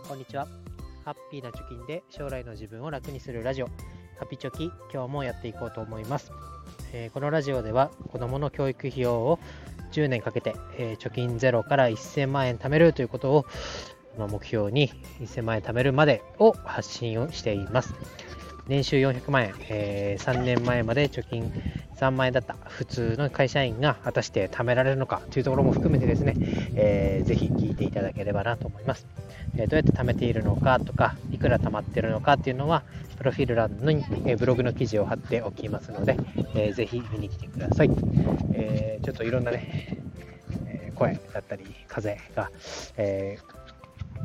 んこんにちは。ハッピーな貯金で将来の自分を楽にするラジオ。ハピチョキ今日もやっていこうと思います、えーこのラジオでは子供の教育費用を10年かけて、えー貯金ゼロから1000万円貯めるということを、目標に1000万円貯めるまでを発信をしています。年収400万円、えー3年前まで貯金3万円だった普通の会社員が果たして貯められるのかというところも含めてですね、えーぜひ聞いていただければなと思います。えーどうやって貯めているのかとか、いくら貯まっているのかっていうのは、プロフィール欄に、えーブログの記事を貼っておきますので、えーぜひ見に来てください。えーちょっといろんなね、声だったり、風が、えー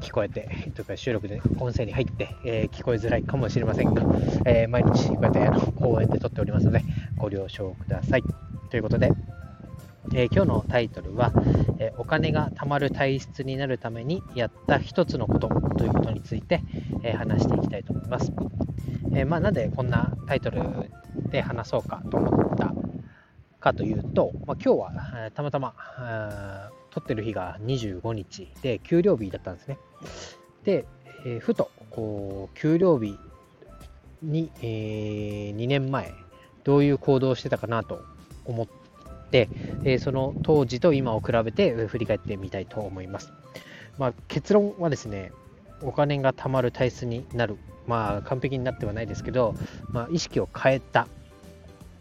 聞こえて、というか収録で音声に入って、えー聞こえづらいかもしれませんが、えー毎日こうやってあの公園で撮っておりますので、ご了承ください。ということで、えー今日のタイトルは、えお金が貯まる体質になるためにやった一つのことということについて、え話していきたいと思います。えまあ、なんでこんなタイトルで話そうかと思ったかというと、まあ、今日は、たまたま撮ってる日が25日で給料日だったんですね。で、えーふとこう給料日に、えー2年前どういう行動をしてたかなと思って、えーその当時と今を比べて振り返ってみたいと思います。まあ、結論はですね、お金が貯まる体質になる。まあ、完璧になってはないですけど、まあ、意識を変えた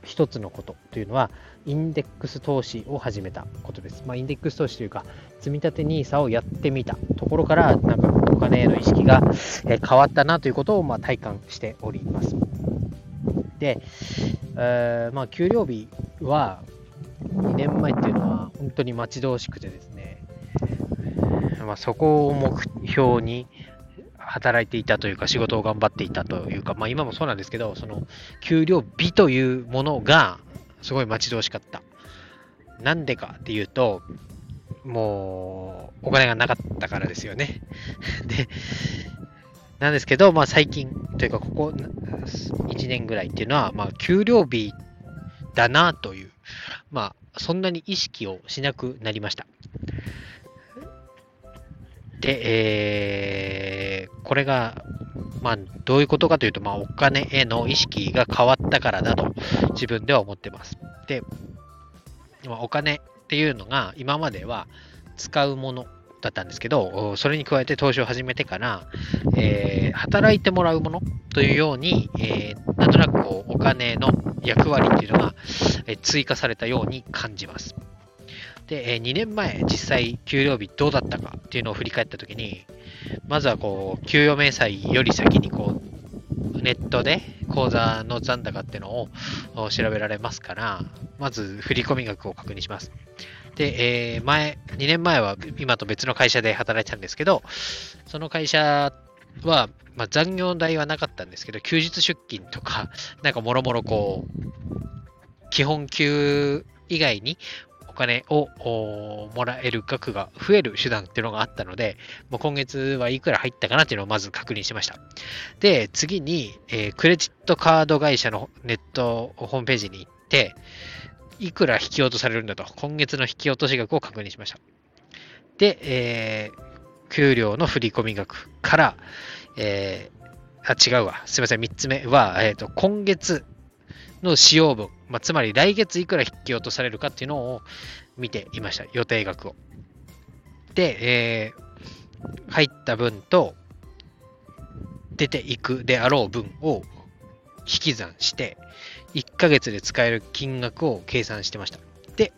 一つのことというのは、インデックス投資を始めたことです。まあ、インデックス投資というか、積み立て NISA をやってみたところから、なんかお金への意識が変わったなということをまあ体感しております。で、えーまあ、給料日は2年前っていうのは本当に待ち遠しくてですね、まあ、そこを目標に働いていたというか仕事を頑張っていたというか、まあ、今もそうなんですけどその給料日というものがすごい待ち遠しかった。なんでかっていうともうお金がなかったからですよね。でなんですけど、まあ、最近というかここ1年ぐらいっていうのは、まあ、給料日だなという、まあ、そんなに意識をしなくなりました。で、えーこれが、まあ、どういうことかというと、まあ、お金への意識が変わったからだと自分では思ってます。で、まお金っていうのが今までは使うものだったんですけど、それに加えて投資を始めてから、えー働いてもらうものというように、えーなんとなくこうお金の役割っていうのが、追加されたように感じます。で、え2年前、実際給料日どうだったかっていうのを振り返ったときに、まずはこう、給与明細より先にこう、ネットで口座の残高っていうのを調べられますから、まず振込額を確認します。で、えー前、2年前は今と別の会社で働いてたんですけど、その会社は、まあ、残業代はなかったんですけど、休日出勤とか、なんかもろもろこう、基本給以外に金をもらえる額が増える手段っていうのがあったので、もう今月はいくら入ったかなっていうのをまず確認しました。で、次に、えークレジットカード会社のネットホームページに行って、いくら引き落とされるんだと、今月の引き落とし額を確認しました。で、えー給料の振込額から、えーあ、違うわ。すみません。3つ目は、えっ、と、今月の使用分、まあ、つまり来月いくら引き落とされるかっていうのを見ていました。予定額を。で、えー入った分と、出ていくであろう分を引き算して、1ヶ月で使える金額を計算してました。で、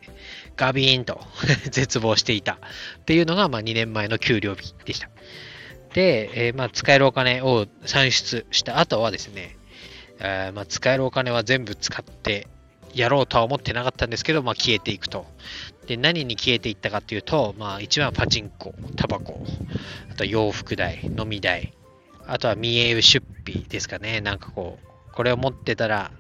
ガビーンと 絶望していたっていうのが、まあ、2年前の給料日でした。で、えーまあ、使えるお金を算出した後はですね、えーまあ、使えるお金は全部使ってやろうとは思ってなかったんですけど、まあ、消えていくと。で、何に消えていったかっていうと、まあ、一番はパチンコ、タバコ、あと洋服代、飲み代、あとは見栄出費ですかね。なんかこう、これを持ってたら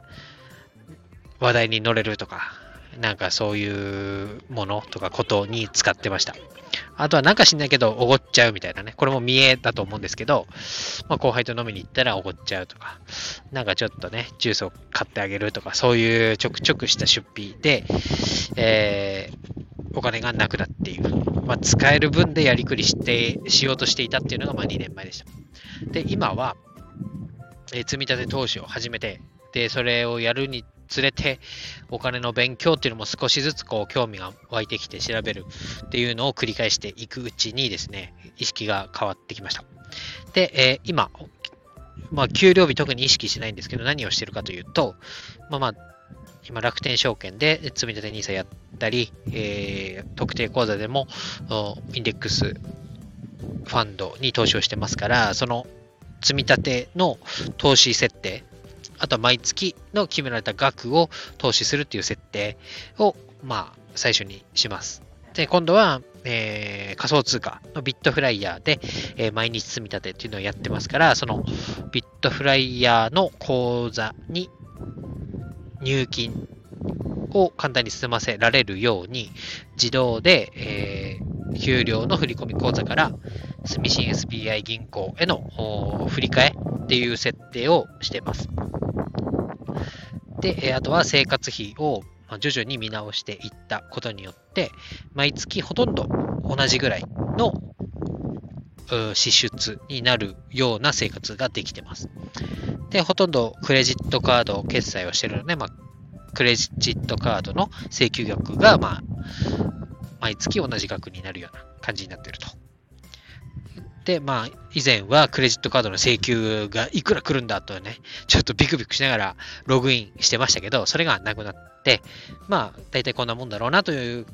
話題に乗れるとか、なんかそういうものとかことに使ってました。あとはなんか知んないけど、おごっちゃうみたいなね。これも見栄だと思うんですけど、まあ、後輩と飲みに行ったらおごっちゃうとか、なんかちょっとね、ジュースを買ってあげるとか、そういうちょくちょくした出費で、えーお金がなくなっている。まあ、使える分でやりくりして、しようとしていたっていうのがまあ2年前でした。で、今は、えー、積み立て投資を始めて、で、それをやるにつれて、お金の勉強っていうのも少しずつこう興味が湧いてきて調べるっていうのを繰り返していくうちにですね、意識が変わってきました。で、えー、今、まあ、給料日特に意識しないんですけど、何をしてるかというと、まあまあ、今、楽天証券で積立 NISA やったり、えー、特定口座でもインデックスファンドに投資をしてますから、その積み立ての投資設定、あとは毎月の決められた額を投資するっていう設定を、まあ、最初にします。で、今度は、えー、仮想通貨のビットフライヤーで、えー、毎日積み立てっていうのをやってますから、そのビットフライヤーの口座に入金を簡単に済ませられるように、自動で、えー、給料の振込口座から住信 SBI 銀行への振り替えっていう設定をしてます。で、あとは生活費を徐々に見直していったことによって、毎月ほとんど同じぐらいの支出になるような生活ができてます。で、ほとんどクレジットカード決済をしてるので、まあ、クレジットカードの請求額が、まあ、毎月同じ額になるような感じになってると。で、まあ、以前はクレジットカードの請求がいくら来るんだとね、ちょっとビクビクしながらログインしてましたけど、それがなくなって、まあ、大体こんなもんだろうなという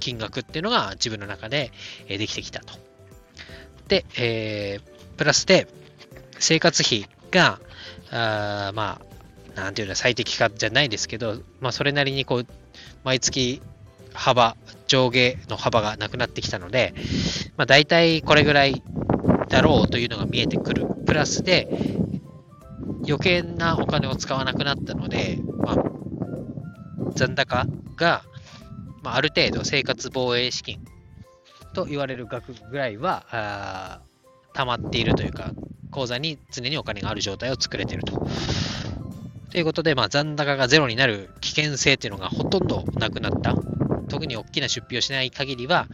金額っていうのが自分の中でできてきたと。で、えー、プラスで、生活費が、あまあ、なんていうの、最適化じゃないですけど、まあ、それなりにこう、毎月幅、上下の幅がなくなってきたので、まあ、大体これぐらいだろうというのが見えてくる。プラスで、余計なお金を使わなくなったので、まあ、残高が、まあ、ある程度生活防衛資金と言われる額ぐらいは、あ溜まっているというか、口座に常にお金がある状態を作れていると。ということで、まあ、残高がゼロになる危険性っていうのがほとんどなくなった。特に大きな出費をしない限りは、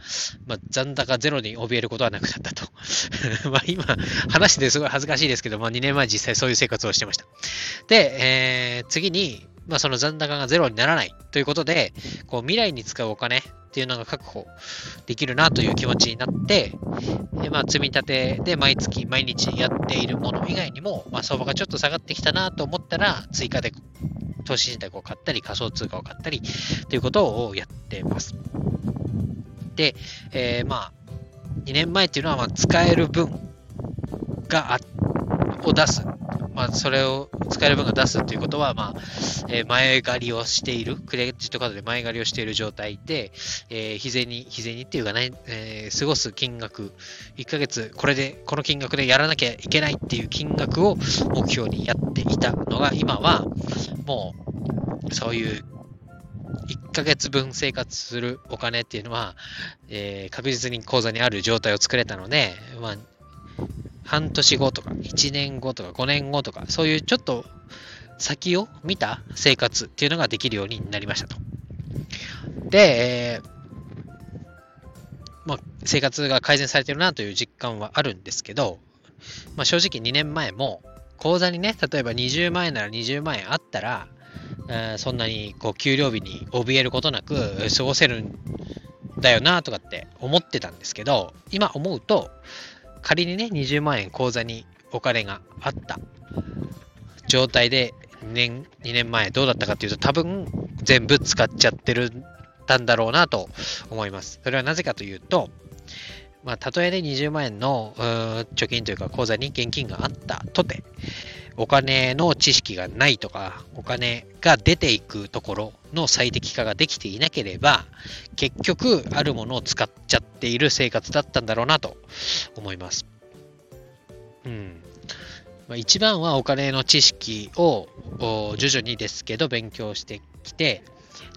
まあ、残高ゼロに怯えることはなくなったと。まあ今、話してすごい恥ずかしいですけど、まあ、2年前実際そういう生活をしてました。で、えー、次に、まあ、その残高がゼロにならないということで、こう未来に使うお金っていうのが確保できるなという気持ちになって、でまあ、積み立てで毎月毎日やっているもの以外にも、まあ、相場がちょっと下がってきたなと思ったら、追加で投資信託を買ったり、仮想通貨を買ったりということをやっています。で、えー、まあ、2年前っていうのは、ま、使える分がを出す。まあ、それを使える分が出すということは、まあ、えー、前借りをしている、クレジットカードで前借りをしている状態で、えー、日銭、日銭っていうかね、えー、過ごす金額、1ヶ月、これで、この金額でやらなきゃいけないっていう金額を目標にやっていたのが、今は、もう、そういう1ヶ月分生活するお金っていうのは、えー、確実に口座にある状態を作れたので、まあ、半年後とか、1年後とか、5年後とか、そういうちょっと先を見た生活っていうのができるようになりましたと。で、えー、まあ、生活が改善されてるなという実感はあるんですけど、まあ、正直2年前も、口座にね、例えば20万円なら20万円あったら、えー、そんなにこう給料日に怯えることなく過ごせるんだよなとかって思ってたんですけど、今思うと、仮にね、20万円口座にお金があった状態で2年、2年前どうだったかっていうと、多分全部使っちゃってるたんだろうなと思います。それはなぜかというと、まあ、たとえね、20万円の貯金というか口座に現金があったとて、お金の知識がないとか、お金が出ていくところの最適化ができていなければ、結局、あるものを使っちゃっている生活だったんだろうなと思います。うん。まあ、一番はお金の知識を徐々にですけど勉強してきて、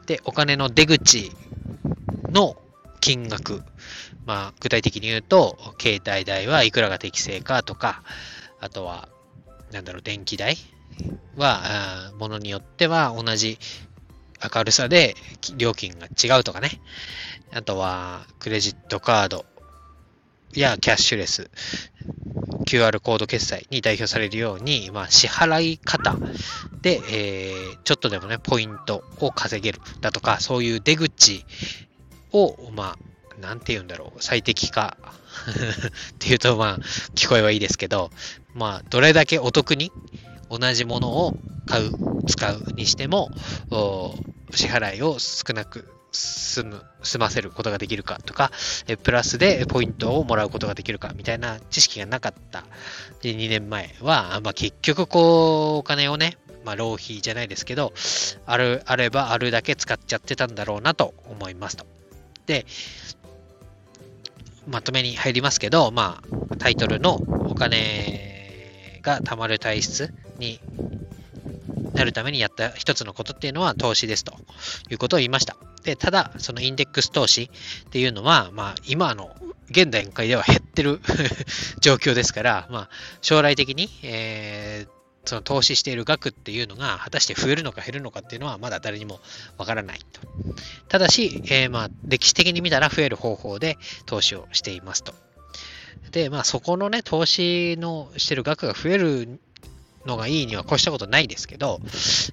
で、お金の出口の金額、まあ、具体的に言うと、携帯代はいくらが適正かとか、あとは、なんだろう、電気代？は、ものによっては同じ明るさで料金が違うとかね。あとは、クレジットカードやキャッシュレス、QR コード決済に代表されるように、まあ、支払い方で、えー、ちょっとでもね、ポイントを稼げるだとか、そういう出口を、まあ、なんて言うんだろう、最適化 っていうと、まあ、聞こえはいいですけど、まあ、どれだけお得に同じものを買う、使うにしても、支払いを少なく済む、済ませることができるかとか、えプラスでポイントをもらうことができるかみたいな知識がなかったで2年前は、まあ、結局こう、お金をね、まあ、浪費じゃないですけど、ある、あればあるだけ使っちゃってたんだろうなと思いますと。で、まとめに入りますけど、まあ、タイトルのお金が貯まる体質になるためにやった一つのことっていうのは投資ですということを言いました。で、ただ、そのインデックス投資っていうのは、まあ、今の現段階では減ってる 状況ですから、まあ、将来的に、えー、その投資している額っていうのが果たして増えるのか減るのかっていうのはまだ誰にもわからないと。ただし、えー、まあ歴史的に見たら増える方法で投資をしていますと。で、まあそこのね、投資のしてる額が増えるのがいいには越したことないですけど、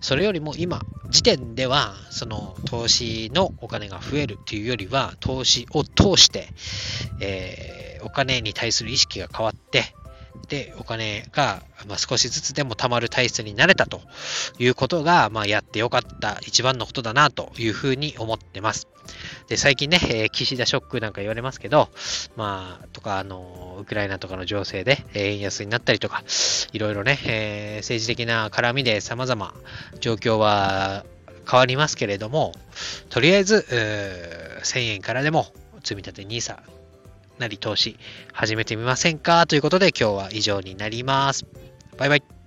それよりも今、時点では、その投資のお金が増えるっていうよりは、投資を通して、えー、お金に対する意識が変わって、で、お金が、まあ、少しずつでも貯まる体質になれたということが、まあ、やってよかった一番のことだなというふうに思ってます。で、最近ね、えー、岸田ショックなんか言われますけど、まあ、とか、あの、ウクライナとかの情勢で、え円安になったりとか、いろいろね、えー、政治的な絡みで様々状況は変わりますけれども、とりあえず、1000円からでも積み立て NISA なり投資始めてみませんか？ということで今日は以上になります。バイバイ。